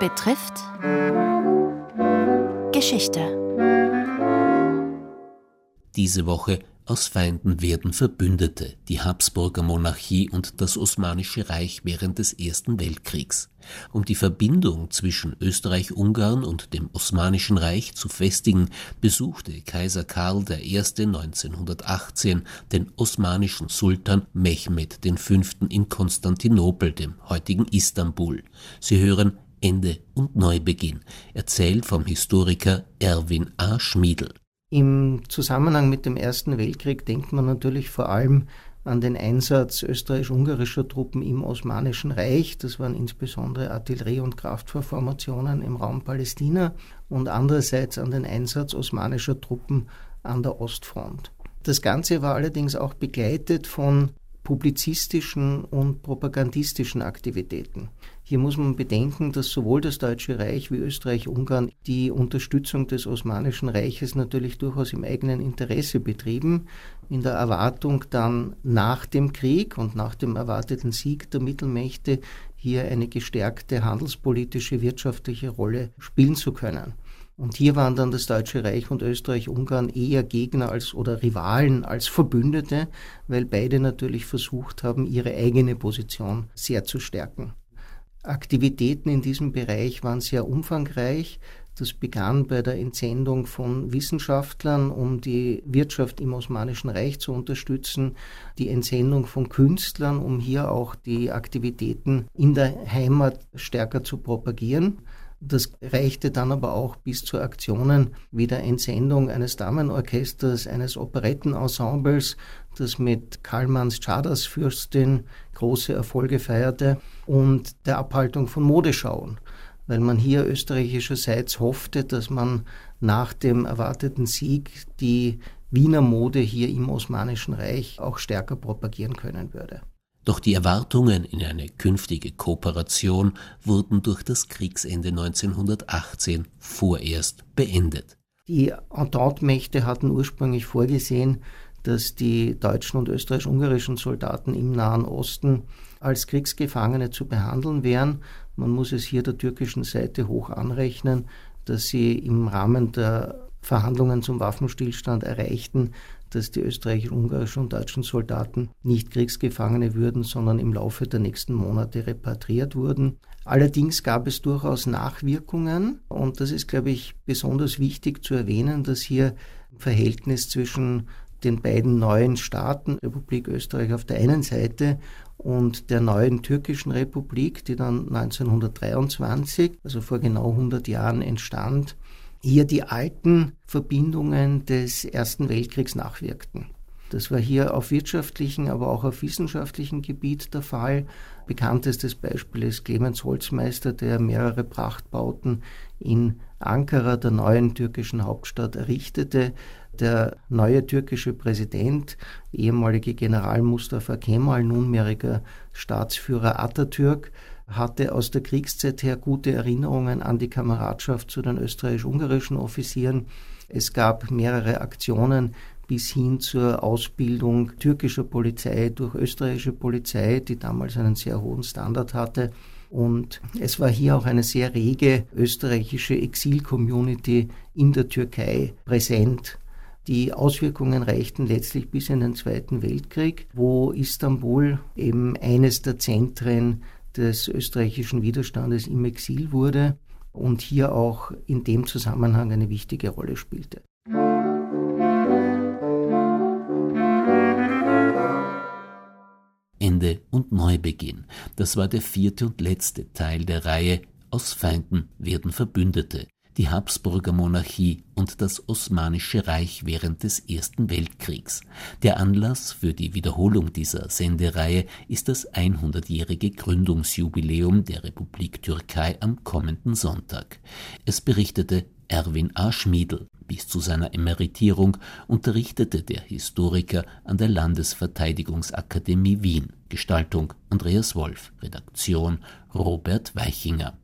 betrifft Geschichte. Diese Woche aus Feinden werden Verbündete, die Habsburger Monarchie und das Osmanische Reich während des Ersten Weltkriegs. Um die Verbindung zwischen Österreich-Ungarn und dem Osmanischen Reich zu festigen, besuchte Kaiser Karl I. 1918 den osmanischen Sultan Mehmed V. in Konstantinopel, dem heutigen Istanbul. Sie hören Ende und Neubeginn, erzählt vom Historiker Erwin A. Schmiedl. Im Zusammenhang mit dem Ersten Weltkrieg denkt man natürlich vor allem an den Einsatz österreichisch-ungarischer Truppen im Osmanischen Reich. Das waren insbesondere Artillerie- und Kraftfahrformationen im Raum Palästina und andererseits an den Einsatz osmanischer Truppen an der Ostfront. Das Ganze war allerdings auch begleitet von publizistischen und propagandistischen Aktivitäten. Hier muss man bedenken, dass sowohl das Deutsche Reich wie Österreich-Ungarn die Unterstützung des Osmanischen Reiches natürlich durchaus im eigenen Interesse betrieben, in der Erwartung dann nach dem Krieg und nach dem erwarteten Sieg der Mittelmächte hier eine gestärkte handelspolitische, wirtschaftliche Rolle spielen zu können. Und hier waren dann das Deutsche Reich und Österreich-Ungarn eher Gegner als oder Rivalen als Verbündete, weil beide natürlich versucht haben, ihre eigene Position sehr zu stärken. Aktivitäten in diesem Bereich waren sehr umfangreich. Das begann bei der Entsendung von Wissenschaftlern, um die Wirtschaft im Osmanischen Reich zu unterstützen, die Entsendung von Künstlern, um hier auch die Aktivitäten in der Heimat stärker zu propagieren. Das reichte dann aber auch bis zu Aktionen wie der Entsendung eines Damenorchesters, eines Operettenensembles, das mit Karlmanns Czadas-Fürstin große Erfolge feierte, und der Abhaltung von Modeschauen, weil man hier österreichischerseits hoffte, dass man nach dem erwarteten Sieg die Wiener Mode hier im Osmanischen Reich auch stärker propagieren können würde. Doch die Erwartungen in eine künftige Kooperation wurden durch das Kriegsende 1918 vorerst beendet. Die Entente-Mächte hatten ursprünglich vorgesehen, dass die deutschen und österreichisch-ungarischen Soldaten im Nahen Osten als Kriegsgefangene zu behandeln wären. Man muss es hier der türkischen Seite hoch anrechnen, dass sie im Rahmen der Verhandlungen zum Waffenstillstand erreichten, dass die österreichischen, ungarischen und deutschen Soldaten nicht Kriegsgefangene würden, sondern im Laufe der nächsten Monate repatriiert wurden. Allerdings gab es durchaus Nachwirkungen und das ist, glaube ich, besonders wichtig zu erwähnen, dass hier Verhältnis zwischen den beiden neuen Staaten, Republik Österreich auf der einen Seite und der neuen türkischen Republik, die dann 1923, also vor genau 100 Jahren entstand, hier die alten Verbindungen des Ersten Weltkriegs nachwirkten. Das war hier auf wirtschaftlichen, aber auch auf wissenschaftlichen Gebiet der Fall. Bekanntestes Beispiel ist Clemens Holzmeister, der mehrere Prachtbauten in Ankara, der neuen türkischen Hauptstadt, errichtete. Der neue türkische Präsident, ehemalige General Mustafa Kemal, nunmehriger Staatsführer Atatürk, hatte aus der Kriegszeit her gute Erinnerungen an die Kameradschaft zu den österreichisch-ungarischen Offizieren. Es gab mehrere Aktionen bis hin zur Ausbildung türkischer Polizei durch österreichische Polizei, die damals einen sehr hohen Standard hatte. Und es war hier auch eine sehr rege österreichische Exil-Community in der Türkei präsent. Die Auswirkungen reichten letztlich bis in den Zweiten Weltkrieg, wo Istanbul eben eines der Zentren des österreichischen Widerstandes im Exil wurde und hier auch in dem Zusammenhang eine wichtige Rolle spielte. Ende und Neubeginn. Das war der vierte und letzte Teil der Reihe Aus Feinden werden Verbündete, die Habsburger Monarchie und das Osmanische Reich während des Ersten Weltkriegs. Der Anlass für die Wiederholung dieser Sendereihe ist das 100-jährige Gründungsjubiläum der Republik Türkei am kommenden Sonntag. Es berichtete Erwin A. Schmiedl. Bis zu seiner Emeritierung unterrichtete der Historiker an der Landesverteidigungsakademie Wien. Gestaltung Andreas Wolf, Redaktion Robert Weichinger.